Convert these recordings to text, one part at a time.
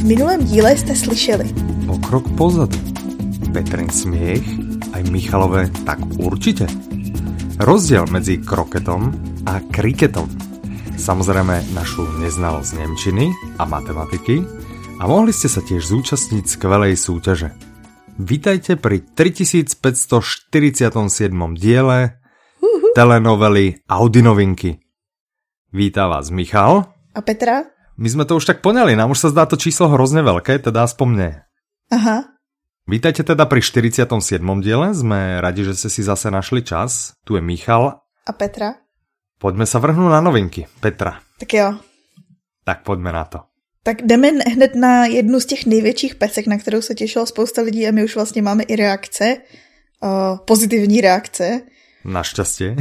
V minulém díle jste slyšeli O krok pozadu. Petrin smiech, aj Michalové tak určite. Rozdiel medzi kroketom a kriketom. Samozrejme našu neznalosť Nemčiny a matematiky a mohli ste sa tiež zúčastniť skvelej súťaže. Vítajte pri 3547. diele telenovely Audi novinky. Vítá vás Michal. a Petra? My sme to už tak poňali, nám už sa zdá to číslo hrozne veľké, teda aspoň mne. Aha. Vítajte teda pri 47. diele, sme radi, že ste si zase našli čas. Tu je Michal. A Petra? Poďme sa vrhnúť na novinky. Petra, Tak jo. tak poďme na to. Tak jdeme hned na jednu z těch největších pecek, na kterou se těšilo spousta lidí a my už vlastně máme i reakce, uh, pozitivní reakce. Našťastie.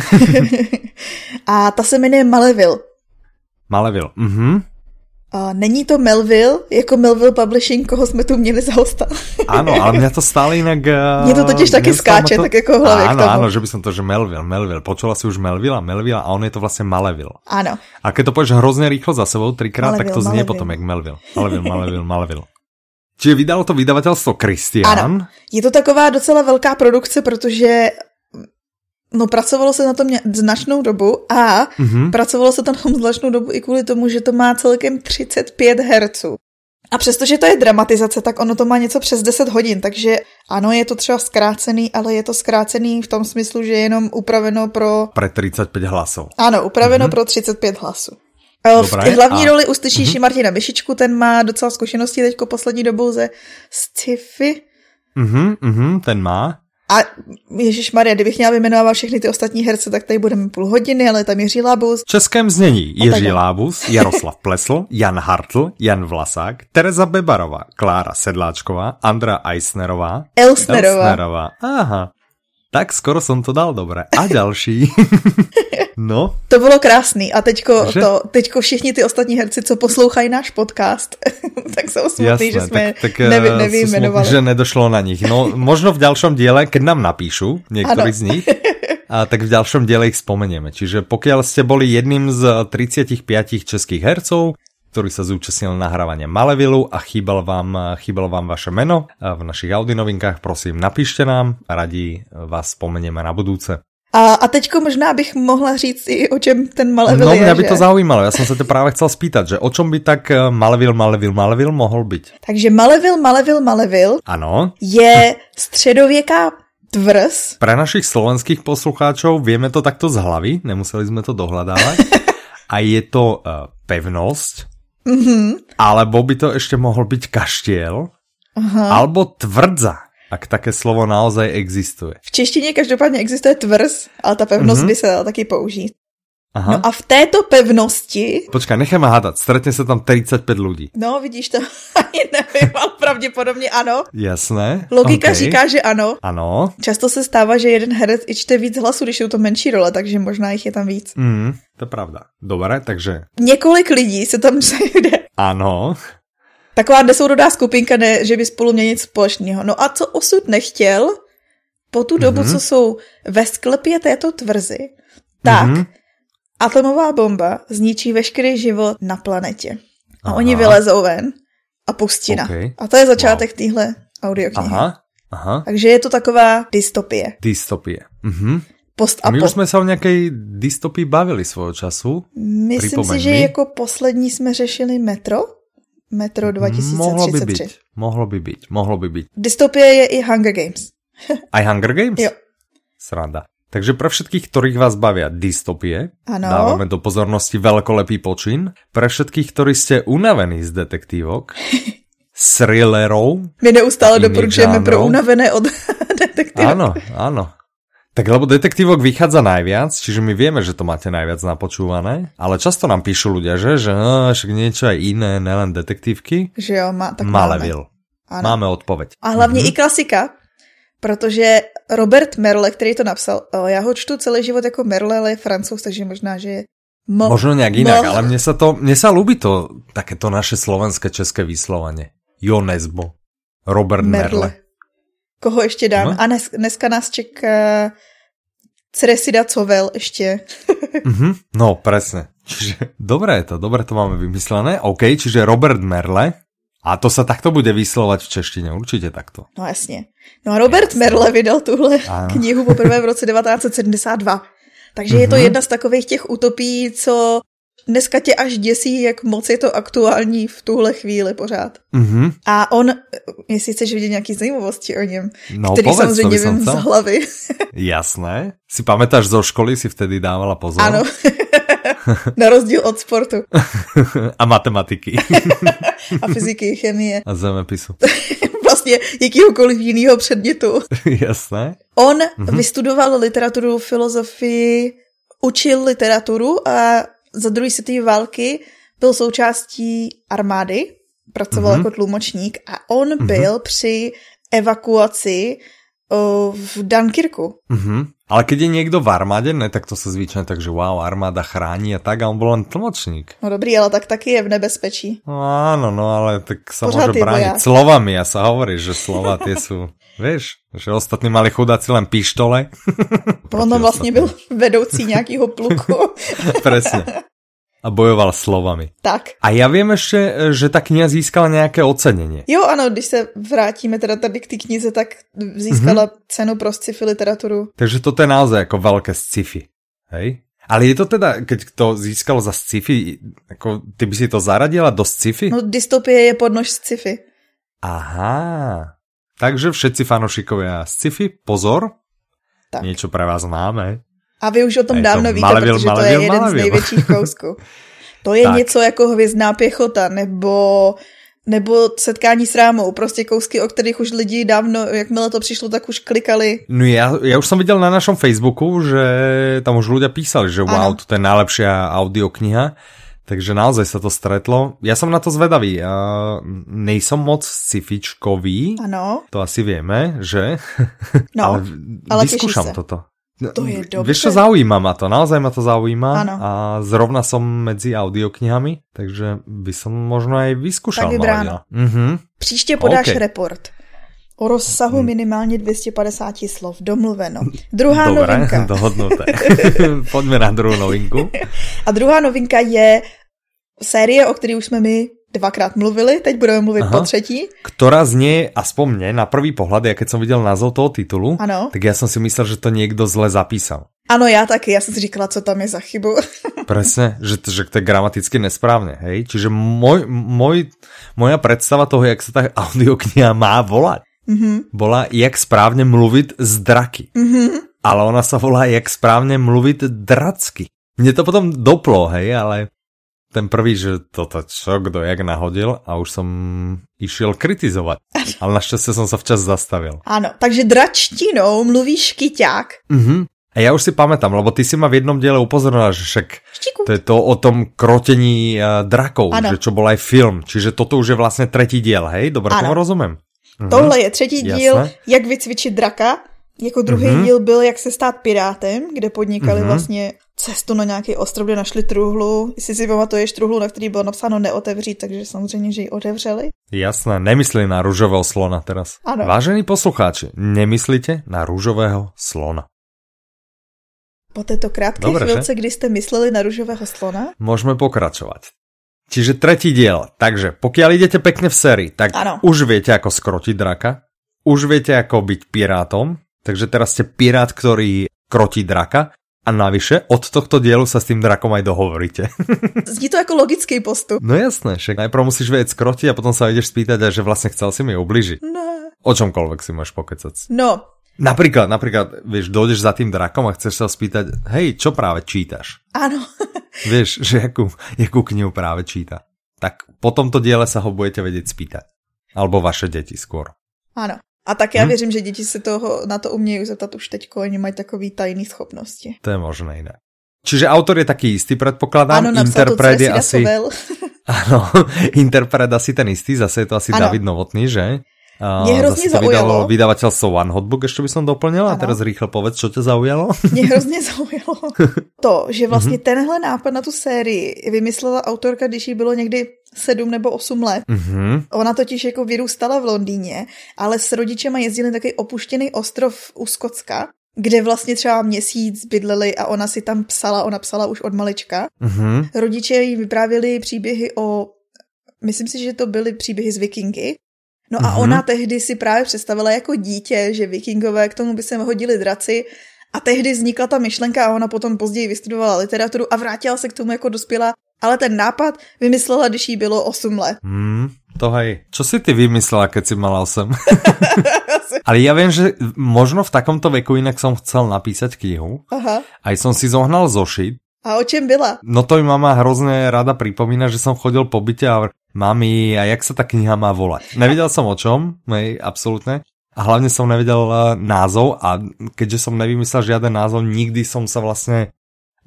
a ta se jmenuje Maleville. Malevil. Mhm. Uh, není to Melville, jako Melville Publishing, koho jsme tu měli za hosta. Áno, ale mňa to stále inak... eh, Mne to totiž taky skáče, tak ako v hlavě tomu. áno, že by som to, že Melville, Melville. Počula si už Melville a Melville a on je to vlastne Malevil. ano. A keď to povieš hrozne rýchlo za sebou, trikrát, tak to Maleville, znie Maleville. potom jak Melville. Maleville, Maleville, Maleville. Čiže vydalo to vydavateľstvo Christian. Ano. Je to taková docela velká produkce, protože no pracovalo se na tom značnou dobu a Mhm. pracovalo se tam na tom značnou dobu i kvůli tomu, že to má celkem 35 herců. A přestože to je dramatizace, tak ono to má něco přes 10 hodin, takže ano, je to třeba zkrácený, ale je to zkrácený v tom smyslu, že je jenom upraveno pro... Pre 35 hlasov. Ano, upraveno mm-hmm. pro 35 hlasů. E, V Dobré, té hlavní a- roli uslyšíš mm-hmm. Martina Myšičku, ten má docela zkušenosti teďko poslední dobou ze sci-fi. Mhm, mhm, ten má. A Ježíš Maria, kdybych měla vyjmenovat všechny ty ostatní herce, tak tady budeme půl hodiny, ale tam Jiří Labus. V českém znění Jiří. Lábus, Jaroslav Plesl, Jan Hartl, Jan Vlasák, Tereza Bebarová, Klára Sedláčková, Andra Eisnerová, Elsnerová. Elsnerová. Aha. Tak skoro som to dal dobre. A ďalší. no, To bylo krásný. A teďko, Že? to, teďko všichni ty ostatní herci, co poslouchají náš podcast, tak jsou smutný, že jsme tak, tak nevy, eh, sú nevyjmenovali. smutní, že nedošlo na nich. No, možno v ďalšom diele, keď nám napíšu, niektorí z nich, a tak v ďalšom diele ich spomenieme. Čiže pokiaľ ste boli jedným z 35 českých hercov, ktorý sa zúčastnil nahrávania Malevilu a chýbal vám, chýbalo vám vaše meno v našich Audi novinkách, prosím, napíšte nám radi vás spomenieme na budúce. A, a teďko možná bych mohla říct i o čem ten Malevil No, je, mňa by že? to zaujímalo, ja som sa to práve chcel spýtať, že o čom by tak eh, Malevil, Malevil, Malevil mohol byť? Takže Malevil, Malevil, Malevil Áno, je středověká tvrz, Pre našich slovenských poslucháčov vieme to takto z hlavy, nemuseli sme to dohľadávať. A je to uh, pevnosť, Mhm. alebo by to ešte mohol byť kaštiel, Aha. alebo tvrdza, ak také slovo naozaj existuje. V češtině každopádně existuje tvrz, ale ta pevnost Mhm. by se dala taky použít. Aha. No a v této pevnosti, Počkaj, necháme hádať, stretne sa tam 35 ľudí. no vidíš to, ani nevím, ale pravděpodobně ano. Jasné? Logika OK. říká, že ano. Ano. Často se stává, že jeden herec i čte víc hlasů, když jsou to menší role, takže možná jich je tam víc. Mm, to je pravda. Dobre, takže Několik lidí se tam sejde. áno. Taková nesourodá skupinka, ne, že by spolu měli nic společného. No a co osud nechtěl, po tu dobu, Mhm. co jsou ve sklepě této tvrzy, tak Mhm. Atomová bomba zničí veškerý život na planetě. A Aha. oni vylezou ven a pustina. OK. A to je začátek wow. téhle audioknihy. Aha, aha. Takže je to taková dystopie. Dystopie. Mhm. Post A my už sme sa o nejakej dystopii bavili svojho času. Myslím pripomeň si, že mi. jako poslední jsme řešili Metro. Metro 2033. Mohlo by byť, mohlo by byť, mohlo by byť. Dystopie je i Hunger Games. Aj Hunger Games? Jo. Sranda. Takže pre všetkých, ktorých vás bavia dystopie, Ano. dávame do pozornosti veľkolepý počin. Pre všetkých, ktorí ste unavení z detektívok, thrillerov, My neustále doporučujeme pro unavené od detektivů. áno, áno. Tak lebo detektívok vychádza najviac, čiže my vieme, že to máte najviac napočúvané, ale často nám píšu ľudia, že, že no, však niečo aj iné, nelen detektívky. Že jo, má, tak Malevil. Ano. Máme odpoveď. A hlavně Mhm. i klasika, protože Robert Merle, který to napsal, o, já ho čtu celý život jako Merle, ale je francouz, takže možná, že je mo- Možno nejak inak, mo- ale mne sa to, mne sa ľúbi to, takéto naše slovenské české vyslovanie. Jo Nesbo. Robert Merle. Merle. Koho ještě dám? No. A dnes, dneska nás čeká Cresida Covel ještě. Mhm, no, presne. Čiže dobre je to, dobre to máme vymyslené. OK, čiže Robert Merle A to sa takto bude vyslovať v češtině, určitě takto. No jasně. No a Robert jasně. Merle vydal tuhle ano. knihu poprvé v roce 1972. Takže mm-hmm. je to mhm. jedna z takových těch utopií, co dneska tě až děsí, jak moc je to aktuální v tuhle chvíli pořád. Mm-hmm. A on, jestli chceš vidět nějaký zajímavosti o něm, no, který povedz, samozřejmě vím z hlavy. Jasné. Si pamätáš zo školy, si vtedy dávala pozor? Ano. Na rozdíl od sportu. A matematiky. A fyziky, chemie. A zemepisu. vlastně jakýhokoliv jiného předmětu. Jasné. On mm-hmm. vystudoval literaturu, filozofii, učil literaturu a za druhé světové války byl součástí armády, pracoval mm-hmm. jako tlumočník a on mm-hmm. byl při evakuaci v Dunkirku. Mm-hmm. Ale keď je niekto v armáde, ne, tak to sa zvyčajne tak, že wow, armáda chrání a tak, a on bol len tlmočník. No dobrý, ale tak taky je v nebezpečí. No áno, no ale tak sa Pořád môže brániť boják. slovami a sa hovorí, že slova tie sú, vieš, že ostatní mali chudáci len pištole. On vlastne byl vedoucí nejakého pluku. Presne a bojoval slovami. Tak. A ja viem ešte, že ta kniha získala nějaké ocenenie. Jo, ano, když se vrátíme teda tady k té knize, tak získala mm-hmm. cenu pro sci-fi literaturu. Takže toto je naozaj jako velké sci-fi, hej? Ale je to teda, keď to získalo za sci-fi, jako ty by si to zaradila do sci-fi? No dystopie je podnož sci-fi. Aha. Takže všetci fanošikovia sci-fi, pozor, tak. niečo pre vás máme. A vy už o tom dávno víte, Malevil, protože Malevil, to je jeden Malevil. z největších kousků. To je tak. něco jako hvězdná pěchota, nebo nebo setkání s rámou, prostě kousky, o kterých už lidi dávno, jakmile to přišlo, tak už klikali. No já, já už jsem viděl na našem Facebooku, že tam už ľudia písali, že wow, to je najlepšia audiokniha, takže naozaj sa to stretlo. Ja som na to zvedavý. Ja nejsom moc scifičkový, ano. to asi vieme, že? No, ale, ale vyskúšam toto. No, to je dobře. Vieš čo, zaujíma ma to, naozaj ma to zaujíma ano. a zrovna som medzi audioknihami, takže by som možno aj vyskúšal. Tak bráno. Mhm. Příště podáš okay. report. O rozsahu mhm. minimálně 250 slov. Domluveno. Druhá Dobre, novinka. dohodnuté. Pojďme na druhou novinku. A druhá novinka je série, o které už jsme my dvakrát mluvili, teď budeme mluvit Aha. po třetí. Ktorá znie, aspoň mne, na prvý pohľad, ja keď som videl názov toho titulu, ano. tak ja som si myslel, že to niekto zle zapísal. Ano, já taky, já jsem si říkala, co tam je za chybu. Presne, že, že to je gramaticky nesprávne, hej? Čiže môj, môj, moja predstava toho, jak sa tá audiokniha má volať, mm-hmm. bola, jak správne mluvit z draky. Mm-hmm. Ale ona sa volá, jak správne mluvit dracky. Mne to potom doplo, hej, ale ten prvý, že toto čo, kdo jak nahodil a už som išiel kritizovať. Ale naštěstí som sa včas zastavil. Ano, takže dračtinou mluví škyťák. Mhm. A já už si pamätám, lebo ty si ma v jednom diele upozornila, že však Štiku. to je to o tom krotení uh, drakov, ano. že čo bol aj film. Čiže toto už je vlastně tretí diel, hej? Dobre tomu rozumím. Mhm. Tohle je třetí díl, Jasné. jak vycvičit draka. Jako druhý mm-hmm. díl byl, jak se stát pirátem, kde podnikali mm-hmm. vlastně cestu na nějaký ostrov, kde našli truhlu. Jestli si pamatuješ truhlu, na který bylo napsáno neotevřít, takže samozřejmě, že ji otevřeli. Jasné, nemyslí na růžového slona teraz. Ano. Vážení poslucháči, nemyslíte na růžového slona. Po této krátké Dobre, chvíľce, kdy jste mysleli na růžového slona? Môžeme pokračovať. Čiže tretí diel. Takže pokiaľ idete pekne v sérii, tak ano. už viete, ako skrotiť draka. Už viete, ako byť pirátom. Takže teraz ste pirát, ktorý krotí draka. A navyše, od tohto dielu sa s tým drakom aj dohovoríte. Zní to jako logický postup. No jasné, však najprv musíš vedieť skrotiť a potom sa ideš spýtať, že vlastne chcel si mi ubližiť. No. O čomkoľvek si môžeš pokecať. No. Napríklad, napríklad, vieš, dojdeš za tým drakom a chceš sa spýtať, hej, čo práve čítaš? Áno. vieš, že jakú, jakú knihu práve číta. Tak po tomto diele sa ho budete vedieť spýtať. Alebo vaše deti skôr. Áno. A tak já hm? věřím, že děti se toho, na to umějí zeptat už teď, oni mají takový tajný schopnosti. To je možné iné. Čiže autor je taký istý, predpokladám. Áno, interpret je asi... Áno, interpret asi ten istý, zase je to asi ano. David Novotný, že? Mě hrozně zaujalo. Vydalo vydavateľstvo One Hotbook, ešte by som doplnila. Ano. A teraz rýchle povedz, čo ťa zaujalo. Mě hrozně zaujalo to, že vlastně mm-hmm. tenhle nápad na tu sérii vymyslela autorka, když jí bylo někdy sedm nebo osm let. Mm-hmm. Ona totiž jako vyrůstala v Londýně, ale s rodičema jezdili na takový opuštěný ostrov u Skotska, kde vlastně třeba měsíc bydleli a ona si tam psala, ona psala už od malička. Mm-hmm. Rodiče jí vyprávěli příběhy o myslím si, že to byly příběhy z vikingy. No a mm-hmm. ona tehdy si právě představila jako dítě, že vikingové k tomu by se hodili draci a tehdy vznikla ta myšlenka a ona potom později vystudovala literaturu a vrátila se k tomu jako dospělá, ale ten nápad vymyslela, když jí bylo 8 let. Mm, to hej. Čo si ty vymyslela, keď si mala 8? ale ja viem, že možno v takomto veku inak som chcel napísať knihu. Aha. Aj som si zohnal zošit. A o čem byla? No to mi mama hrozne rada pripomína, že som chodil po byte a mami, a jak sa ta kniha má volať? Nevedel som o čom, hej, absolútne a hlavne som nevedel eh, názov a keďže som nevymyslel žiaden názov, nikdy som sa vlastne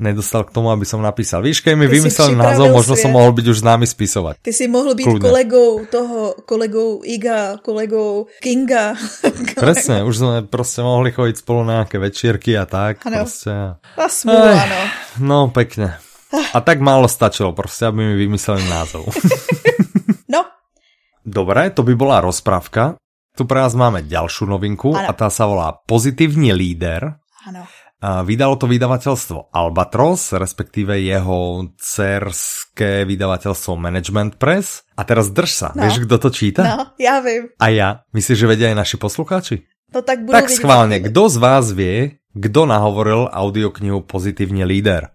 nedostal k tomu, aby som napísal. Víš, keď mi vymyslel názov, možno som mohol byť už známy spisovať. Ty si mohl byť Kľudne. kolegou toho, kolegou Iga, kolegou Kinga. Presne, už sme proste mohli chodiť spolu na nejaké večierky a tak. Ano. Proste. A smůla, ano. No, pekne. A tak málo stačilo, proste, aby mi vymysleli názov. no. Dobre, to by bola rozprávka. Tu pre nás máme ďalšiu novinku ano. a tá sa volá Pozitívny líder. Ano. Vydalo to vydavateľstvo Albatros, respektíve jeho cerské vydavateľstvo Management Press. A teraz drž sa, no. vieš, kto to číta? No, ja viem. A ja? Myslíš, že vedia aj naši poslucháči? No tak budú Tak schválne, kto z vás vie, kto nahovoril audioknihu Pozitívny líder?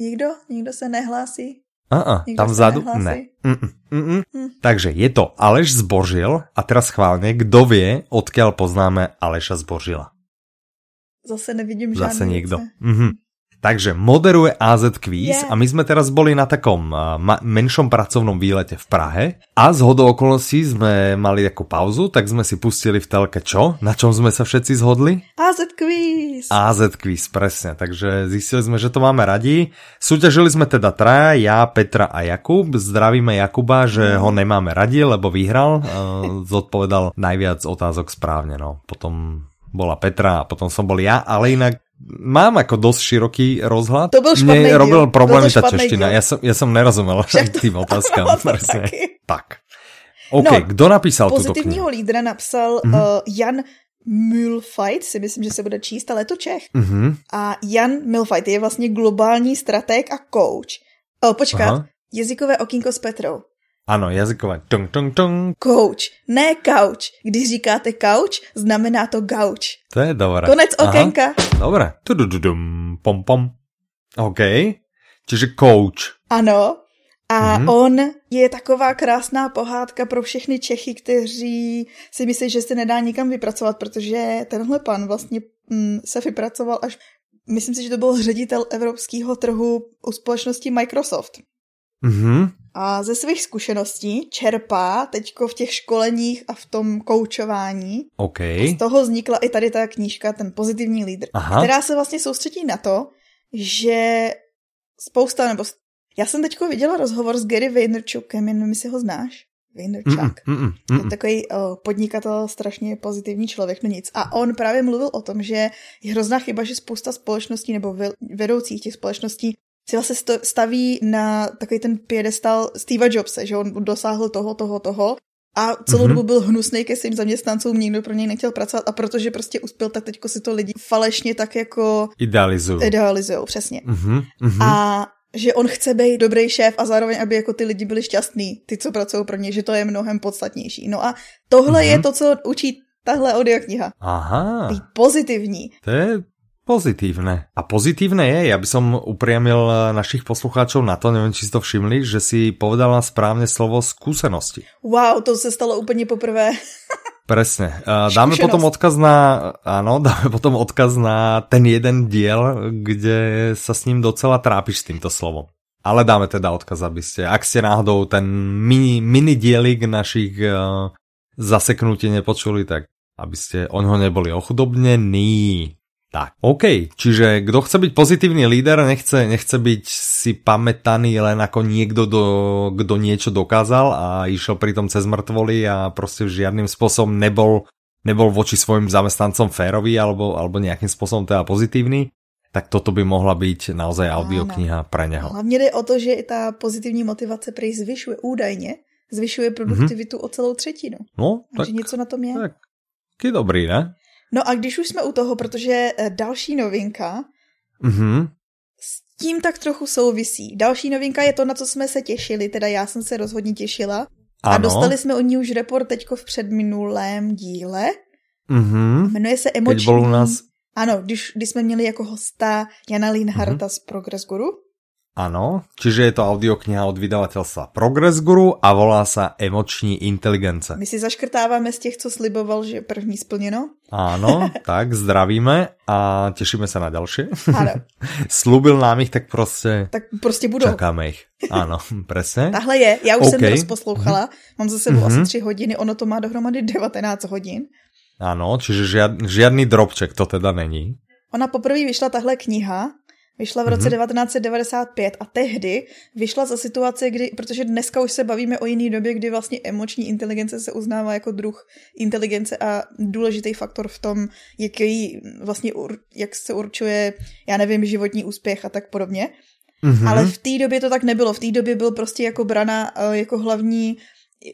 Nikdo? Nikdo sa nehlásí? Uh-uh, tam vzadu? Ne. Mm-mm, mm-mm. Hm. Takže je to Aleš Zbožil a teraz schválne, kto vie, odkiaľ poznáme Aleša Zbožila? Zase nevidím žádný. Zase niekto. Mhm. Takže moderuje AZ Quiz yeah. a my sme teraz boli na takom uh, menšom pracovnom výlete v Prahe a z hodou okolností sme mali takú pauzu, tak sme si pustili v telke čo? Na čom sme sa všetci zhodli? AZ Quiz. AZ Quiz, presne. Takže zistili sme, že to máme radi. Súťažili sme teda traja, ja, Petra a Jakub. Zdravíme Jakuba, že ho nemáme radi, lebo vyhral. Uh, zodpovedal najviac otázok správne. No. Potom bola Petra a potom som bol ja, ale inak mám ako dosť široký rozhľad. To špatný Mne robil problémy tá čeština. Ja som, ja som nerozumel tým otázkam. Tak. OK, no, kdo napísal tuto knihu? Pozitivního lídra napsal mm-hmm. uh, Jan Mulfight, si myslím, že se bude číst, ale je to Čech. Mm-hmm. A Jan Mulfight je vlastně globální strateg a coach. Oh, počkat, Aha. jazykové okýnko s Petrou. Ano, jazykové. Tung, tung, tung. Coach, ne couch. Když říkáte couch, znamená to gauč. To je dobré. Konec okénka. Aha, dobré. Tudududum, pom, pom. OK. Čiže coach. Ano. A mm-hmm. on je taková krásná pohádka pro všechny Čechy, kteří si myslí, že se nedá nikam vypracovat, protože tenhle pan vlastně mm, se vypracoval až, myslím si, že to byl ředitel evropského trhu u společnosti Microsoft. Mm-hmm. A ze svých zkušeností čerpá teďko v těch školeních a v tom koučování. Okay. Z toho vznikla i tady ta knížka, ten pozitivní lídr, Aha. která se vlastně soustředí na to, že spousta, nebo já jsem teďko viděla rozhovor s Gary Vaynerchukem, nevím, jestli ho znáš. Vaynerchuk. Mm, mm, mm, mm. Takový uh, podnikatel, strašně pozitivní člověk, no nic. A on právě mluvil o tom, že je hrozná chyba, že spousta společností nebo vedoucích těch společností si vlastně staví na takový ten piedestal Steve Jobse, že on dosáhl toho, toho, toho a celou mm-hmm. dobu byl hnusný ke svým zaměstnancům, nikdo pro něj nechtěl pracovat a protože prostě uspěl, tak teďko si to lidi falešně tak jako... Idealizují. Idealizují, přesně. Mm-hmm. A že on chce být dobrý šéf a zároveň, aby jako ty lidi byli šťastní, ty, co pracují pro ně, že to je mnohem podstatnější. No a tohle mm-hmm. je to, co učí tahle audiokniha. Aha. Být pozitivní. To je Pozitívne. A pozitívne je, ja by som upriamil eh, našich poslucháčov na to, neviem, či si to všimli, že si povedala správne slovo skúsenosti. Wow, to sa stalo úplne poprvé. Presne. Eh, dáme potom odkaz na, áno, dáme potom odkaz na ten jeden diel, kde sa s ním docela trápiš s týmto slovom. Ale dáme teda odkaz, aby ste, ak ste náhodou ten mini, mini dielik našich uh, zaseknutí nepočuli, tak aby ste o ňo neboli ochudobnení. Tak, OK. Čiže kto chce byť pozitívny líder, nechce, nechce byť si pamätaný len ako niekto, do, kto niečo dokázal a išiel pritom cez mŕtvoly a proste žiadnym spôsobom nebol, nebol voči svojim zamestnancom férový alebo, alebo nejakým spôsobom teda pozitívny, tak toto by mohla byť naozaj audiokniha pre neho. Hlavně jde o to, že ta pozitivní motivace prej zvyšuje údajně, zvyšuje produktivitu mm-hmm. o celou třetinu. No, Takže tak, něco na tom je. Tak, je dobrý, ne? No a když už jsme u toho, protože eh, další novinka, mm-hmm. tím tak trochu souvisí. Další novinka je to, na co jsme se těšili, teda já jsem se rozhodně těšila. Ano. A dostali jsme od ní už report teďko v předminulém díle. Mm-hmm. Jmenuje se Emoční... Keď bol u nás... Ano, když, když jsme měli jako hosta Jana Linharta mm-hmm. z Progress Guru. Áno, čiže je to audiokniha od vydavateľstva Progress Guru a volá sa Emoční inteligence. My si zaškrtáváme z těch, co sliboval, že první splněno. Áno, tak zdravíme a tešíme sa na ďalšie. Áno. Slúbil nám ich, tak proste... Tak proste budú. Čakáme ich. Áno, presne. Tahle je, já už okay. jsem to rozposlouchala, mm-hmm. mám za sebou mm-hmm. asi 3 hodiny, ono to má dohromady 19 hodin. Áno, čiže žiad, žiadny drobček to teda není. Ona poprvé vyšla tahle kniha Vyšla v roce mm-hmm. 1995 a tehdy vyšla za situace, kdy, protože dneska už se bavíme o jiný době, kdy vlastně emoční inteligence se uznává jako druh inteligence a důležitý faktor v tom, jaký vlastně, jak se určuje, já nevím, životní úspěch a tak podobně. Mm-hmm. Ale v té době to tak nebylo. V té době byl prostě jako brana eh, jako hlavní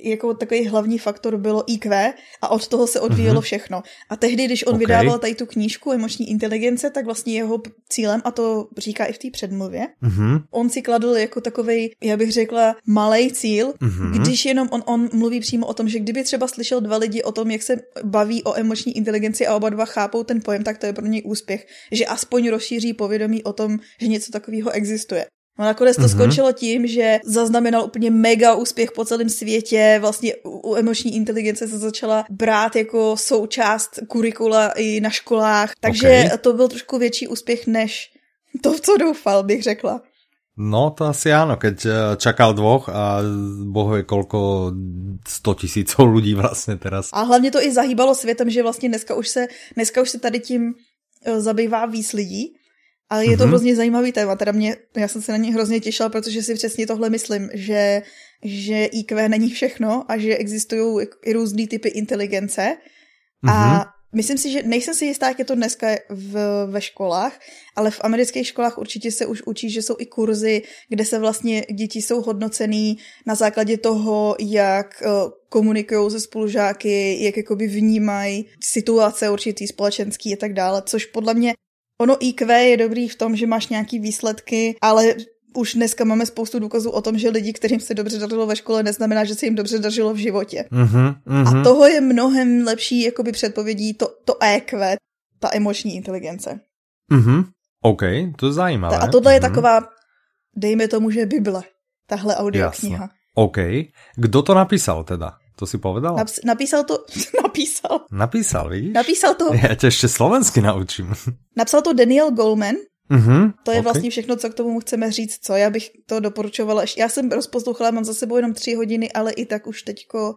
jako takový hlavní faktor bylo IQ a od toho se odvíjelo mm-hmm. všechno. A tehdy, když on okay. vydával tady tu knížku Emoční inteligence, tak vlastně jeho cílem, a to říká i v té předmluvě, mm-hmm. on si kladl jako takový, já bych řekla, malý cíl, mm-hmm. když jenom on, on mluví přímo o tom, že kdyby třeba slyšel dva lidi o tom, jak se baví o emoční inteligenci a oba dva chápou ten pojem, tak to je pro něj úspěch, že aspoň rozšíří povědomí o tom, že něco takového existuje. No nakonec to mm-hmm. skončilo tím, že zaznamenal úplně mega úspěch po celém světě. Vlastně u, emoční inteligence se začala brát jako součást kurikula i na školách. Takže okay. to byl trošku větší úspěch než to, co doufal, bych řekla. No to asi áno, keď eh, čakal dvoch a bohu je kolko 100 tisícov ľudí vlastně teraz. A hlavně to i zahýbalo světem, že vlastně dneska už se, dneska už se tady tím eh, zabývá víc lidí ale je to mm-hmm. hrozně zajímavý téma, teda mě, já jsem se na ně hrozně těšila, protože si přesně tohle myslím, že, že IQ není všechno a že existují i různý typy inteligence mm-hmm. a mhm. myslím si, že nejsem si jistá, jak je to dneska v, ve školách, ale v amerických školách určitě se už učí, že jsou i kurzy, kde se vlastně děti jsou hodnocený na základě toho, jak uh, komunikují se spolužáky, jak jakoby vnímají situace určitý společenský a tak dále, což podle mě Ono IQ je dobrý v tom, že máš nějaký výsledky, ale už dneska máme spoustu důkazů o tom, že lidi, kterým se dobře dařilo ve škole, neznamená, že se jim dobře dařilo v životě. Uh-huh, uh-huh. A toho je mnohem lepší jakoby předpovědí to, to EQ, ta emoční inteligence. Uh-huh. OK, to je zajímavé. A tohle uh-huh. je taková, dejme tomu, že Bible, tahle audiokniha. OK. Kdo to napísal teda? To si povedal? Naps- napísal to, napísal. Napísal, vidíš? Napísal to. Já tě ještě slovensky naučím. Napsal to Daniel Goleman. Uh-huh, to je okay. vlastně všechno, co k tomu chceme říct, co já bych to doporučovala. Já jsem rozposlouchala, mám za sebou jenom tři hodiny, ale i tak už teďko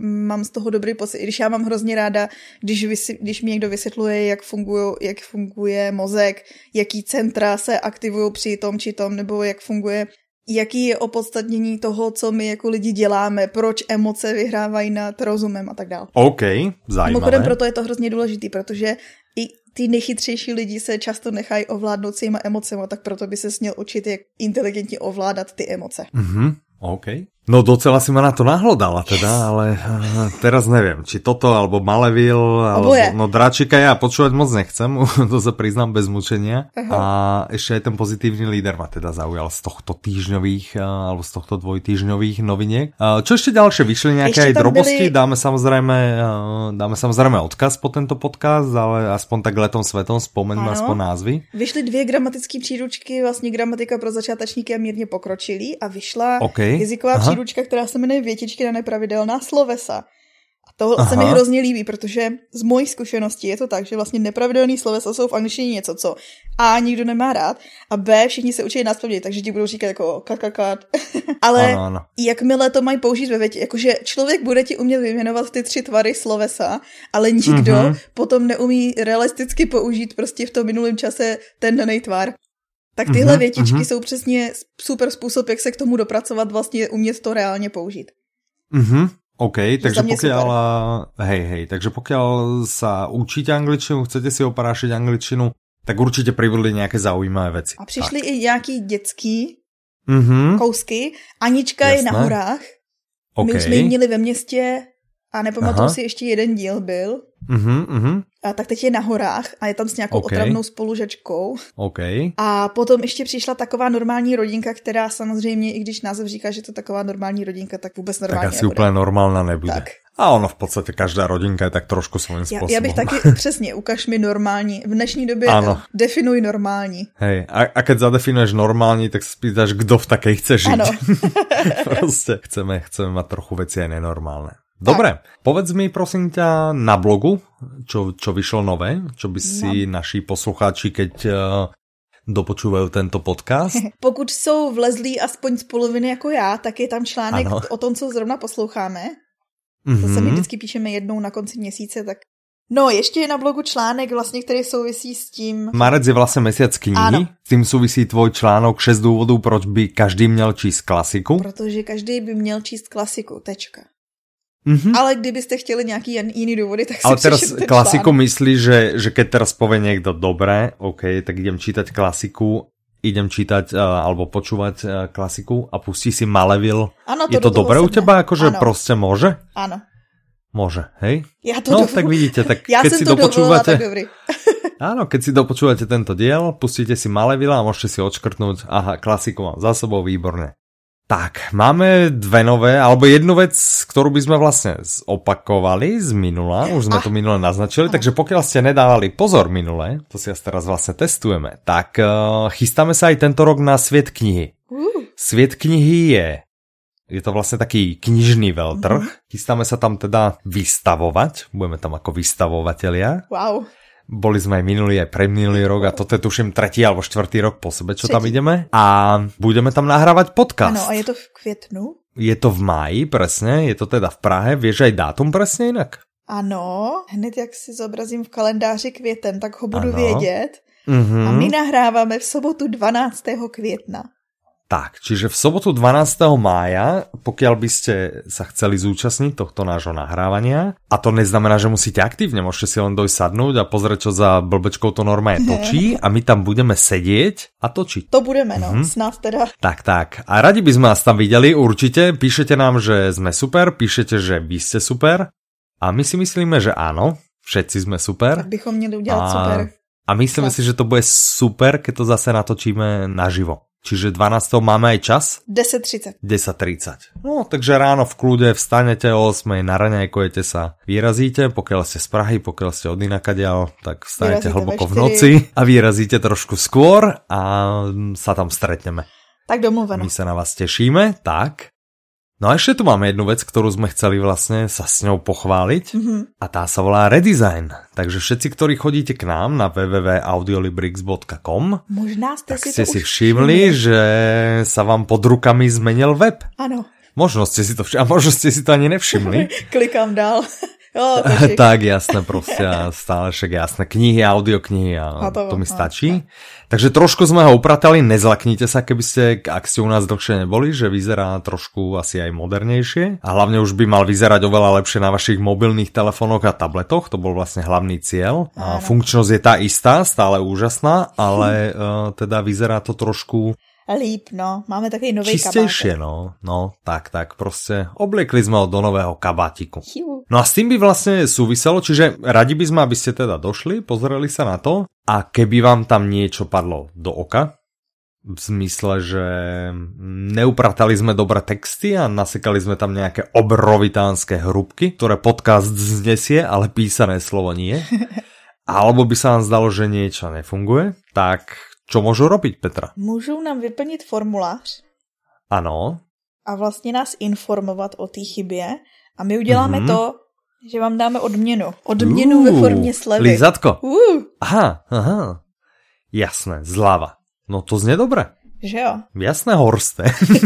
mám z toho dobrý pocit. Když já mám hrozně ráda, když, vysy, když mi někdo vysvětluje, jak, fungují, jak funguje mozek, jaký centra se aktivují při tom či tom, nebo jak funguje jaký je opodstatnění toho, co my jako lidi děláme, proč emoce vyhrávají nad rozumem a tak dále. OK, zajímavé. Mimochodem proto je to hrozně důležitý, protože i ty nejchytřejší lidi se často nechají ovládnout svýma emocemi, tak proto by se měl učit, jak inteligentně ovládat ty emoce. Mm-hmm. OK. No docela si ma na to nahlodala teda, ale uh, teraz neviem, či toto, alebo Malevil, alebo no Dračika ja počúvať moc nechcem, to sa priznám bez mučenia. Uh-huh. A ešte aj ten pozitívny líder ma teda zaujal z tohto týždňových, alebo z tohto dvojtýždňových noviniek. Čo ešte ďalšie? Vyšli nejaké aj drobosti? Byli... Dáme samozrejme, dáme samozrejme odkaz po tento podcast, ale aspoň tak letom svetom spomeňme aspoň názvy. Vyšly dvě gramatické příručky, vlastně gramatika pro začátečníky a mírně pokročilý a vyšla okay. jazyková příručka příručka, která se jmenuje Větičky na nepravidelná slovesa. A to Aha. se mi hrozně líbí, protože z mojí zkušenosti je to tak, že vlastně nepravidelný slovesa jsou v angličtině něco, co A nikdo nemá rád a B všichni se učí nás takže ti budou říkat jako kat, kat, kat. Ale ano, ano. jakmile to mají použít ve větě, jakože člověk bude ti umět vyjmenovat ty tři tvary slovesa, ale nikdo mm-hmm. potom neumí realisticky použít prostě v tom minulém čase ten daný tvar. Tak tyhle mm-hmm, větičky mm-hmm. jsou přesně super způsob, jak se k tomu dopracovat, vlastně umět to reálně použít. Mm-hmm. OK, takže pokiaľ, hej, hej, takže pokiaľ sa učíte angličtinu, chcete si oprášiť angličtinu, tak určitě pribudli nějaké zaujímavé věci. A přišli tak. i nějaký dětský mm-hmm. kousky. Anička Jasné. je na horách. Okay. My už jsme ji měli ve městě a nepamatuju si, ještě jeden díl byl. Uh-huh, uh-huh. A tak teď je na horách a je tam s nějakou OK. okay. otravnou spolužačkou. OK. A potom ještě přišla taková normální rodinka, která samozřejmě, i když název říká, že to taková normální rodinka, tak vůbec Tak normální asi nebude. úplne normálna nebude. Tak. A ono v podstate každá rodinka je tak trošku svojím Já, spôsobom. já bych taky, přesně, ukaž mi normální. V dnešní době Ano. definuj normální. Hej, a, a keď zadefinuješ normálni, tak sa spýtaš, kto v takej chce žiť. Áno. Proste chceme, chceme mať trochu veci aj nenormálne. Dobre, povedz mi prosím ťa na blogu, čo, čo vyšlo nové, čo by si No. naši poslucháči, keď uh, dopočúvajú tento podcast. Pokud jsou vlezlí aspoň z poloviny jako já, tak je tam článek Ano. o tom, co zrovna posloucháme. To se my Mhm. vždycky píšeme jednou na konci měsíce, tak... No, ještě je na blogu článek, vlastně, který souvisí s tím... Marec je vlastne mesiac knihy, s tým súvisí tvoj článok 6 dôvodov, proč by každý měl číst klasiku. Protože každý by měl číst klasiku, tečka. Mhm. Ale kdybyste chtěli nějaký jiný důvody, tak si Ale teraz klasiku myslí, že, že keď teraz povie niekto, dobre, OK, tak idem čítať klasiku, idem čítať uh, alebo počúvať uh, klasiku a pustí si Malevil. Ano, Je to do toho dobré u teba? Akože Ano, proste môže? ano. Môže, hej? Já to No, dovol- tak vidíte, tak Já keď si to dovolila, dopočúvate, tak dobrý. áno, keď si dopočúvate tento diel, pustíte si Malevila a môžete si odškrtnúť, aha, klasiku mám za sebou, výborne. Tak, máme dve nové, alebo jednu vec, ktorú by sme vlastne opakovali z minula, už sme to minule naznačili, takže pokiaľ ste nedávali pozor minule, to si asi teraz vlastne testujeme, tak uh, chystáme sa aj tento rok na Sviet knihy. Sviet knihy je, je to vlastne taký knižný veľtrh, Mhm. chystáme sa tam teda vystavovať, budeme tam ako vystavovatelia. wow. Boli sme aj minulý, aj preminulý rok a toto je tuším tretí alebo štvrtý rok po sebe, čo tam Tretí. ideme. A budeme tam nahrávať podcast. Ano, a je to v květnu? Je to v máji, presne, je to teda v Prahe. Vieš aj dátum presne inak? Ano, hned jak si zobrazím v kalendáři květen, tak ho budu Ano. vědět. Mhm. A my nahráváme v sobotu 12. května. Tak, čiže v sobotu 12. mája, pokiaľ by ste sa chceli zúčastniť tohto nášho nahrávania, a to neznamená, že musíte aktívne, môžete si len dojsť sadnúť a pozrieť, čo za blbečkou to normálne točí a my tam budeme sedieť a točiť. To budeme, no. Mhm. Snad teda. Tak, tak. A radi by sme vás tam videli, určite. Píšete nám, že sme super, píšete, že vy ste super. A my si myslíme, že áno, všetci sme super. Tak bychom měli udělat A- super. A myslíme Tak. si, že to bude super, keď to zase natočíme naživo. Čiže 12. máme aj čas? 10.30. 10.30. No, takže ráno v kľude vstanete o 8, naraňajkujete sa, vyrazíte, pokiaľ ste z Prahy, pokiaľ ste od inakadiaľ, tak vstanete Vyrazíte hlboko v noci a vyrazíte trošku skôr a sa tam stretneme. Tak domluveno. My sa na vás tešíme, tak. No a ešte tu máme jednu vec, ktorú sme chceli vlastne sa s ňou pochváliť Mhm. a tá sa volá Redesign. Takže všetci, ktorí chodíte k nám na www.audiolibrix.com Možná jste tak si ste si už všimli, že sa vám pod rukami zmenil web. Ano, Možno ste si to všimli, a možno ste si to ani nevšimli. klikám dál. Jo, takže... tak, jasné, proste, stále však jasné. Knihy, audioknihy a Hotovo, to mi no, stačí. Takže trošku sme ho upratali, nezlaknite sa, keby ste, ak ste u nás dlhšie neboli, že vyzerá trošku asi aj modernejšie. A hlavne už by mal vyzerať oveľa lepšie na vašich mobilných telefónoch a tabletoch, to bol vlastne hlavný cieľ. A funkčnosť je tá istá, stále úžasná, ale uh, teda vyzerá to trošku Líp, no. Máme takový nový čistejšie, kabátek. no. No, tak, tak, proste obliekli sme ho do nového kabátiku. Chiu. No a s tým by vlastne súviselo, čiže radi by sme, aby ste teda došli, pozreli sa na to a keby vám tam niečo padlo do oka, v zmysle, že neupratali sme dobré texty a nasekali sme tam nejaké obrovitánske hrubky, ktoré podcast znesie, ale písané slovo nie. Alebo by sa vám zdalo, že niečo nefunguje, tak čo môžu robiť, Petra? Můžou nám vyplnit formulář Ano, a vlastně nás informovat o té chybě a my uděláme Mhm. to, že vám dáme odměnu. Odměnu ve formě slevy. Lízatko. Uh, Aha, aha. Jasné, zľava. No to znie dobre. Že jo? Jasné, Horste.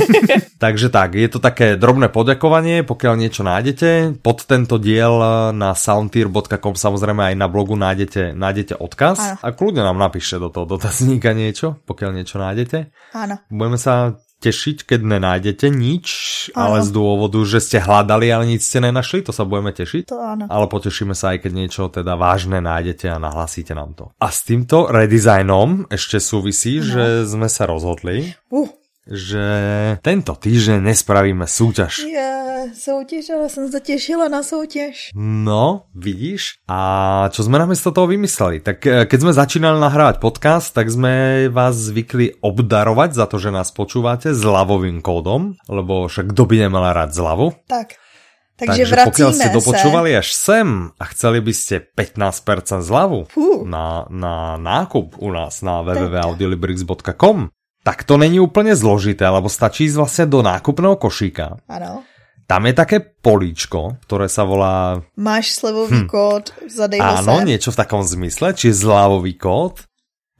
Takže tak, je to také drobné poďakovanie, pokiaľ niečo nájdete. Pod tento diel na soundtier.com samozrejme aj na blogu nájdete, nájdete odkaz. Áno. A kľudne nám napíšte do toho dotazníka niečo, pokiaľ niečo nájdete. Áno. Budeme sa tešiť, keď nenájdete nič, ale Áno. z dôvodu, že ste hľadali, ale nič ste nenašli, to sa budeme tešiť. To áno. Ale potešíme sa aj keď niečo teda vážne nájdete a nahlásite nám to. A s týmto redesignom ešte súvisí, No. že sme sa rozhodli, Uh, že tento týždeň nespravíme súťaž. je. soutěž, ale jsem se těšila na soutěž. No, vidíš? A čo sme namiesto toho vymysleli? Tak eh, keď sme začínali nahrávať podcast, tak sme vás zvykli obdarovať za to, že nás počúvate zľavovým kódom, lebo však kto by nemal rád zľavu? Tak. Takže, Takže pokiaľ ste dopočúvali až sem a chceli by ste 15% zľavu na, na nákup u nás na www.audiolibrix.com, tak to není úplne zložité, lebo stačí ísť vlastne do nákupného košíka. Ano. Tam je také políčko, ktoré sa volá... Máš slevový hm. kód, zadej Áno, sem. niečo v takom zmysle, či zľavový kód.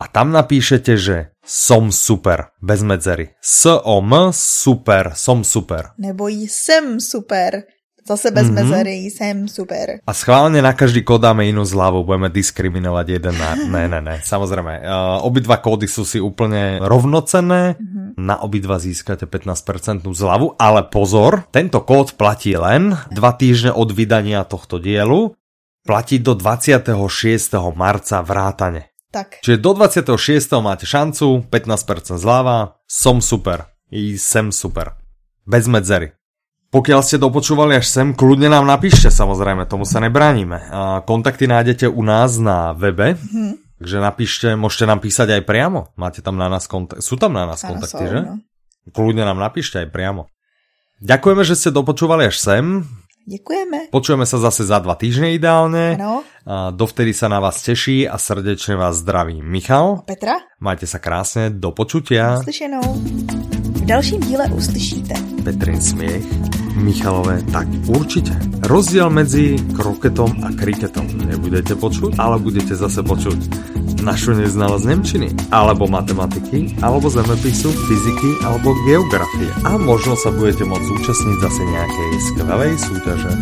A tam napíšete, že som super, bez medzery. S-O-M, super, som super. Nebo jsem super. Zase bez mm-hmm. mezery, jsem super. A schválne na každý kód dáme inú zľavu, budeme diskriminovať jeden na... ne, ne, ne, samozrejme. Uh, obidva kódy sú si úplne rovnocenné, mm-hmm. na obidva získate 15% zľavu, ale pozor, tento kód platí len dva týždne od vydania tohto dielu, platí do 26. marca vrátane. Tak. Čiže do 26. máte šancu, 15% zľava, som super, i sem super. Bez medzery. Pokiaľ ste dopočúvali až sem, kľudne nám napíšte, samozrejme, tomu sa nebránime. Kontakty nájdete u nás na webe, hmm. takže napíšte, môžete nám písať aj priamo. Máte tam na nás kontakt, sú tam na nás ano, kontakty, že? No. Kľudne nám napíšte aj priamo. Ďakujeme, že ste dopočúvali až sem. Ďakujeme. Počujeme sa zase za dva týždne ideálne. Ano. Dovtedy sa na vás teší a srdečne vás zdraví Michal. Petra. Majte sa krásne, do počutia. Slyšenou. V dalším díle uslyšíte Petrin smiech, Michalové, tak určite. Rozdiel medzi kroketom a kriketom nebudete počuť, ale budete zase počuť našu neznalosť Nemčiny, alebo matematiky, alebo zemepisu, fyziky, alebo geografie. A možno sa budete môcť zúčastniť zase nejakej skvelej súťaže.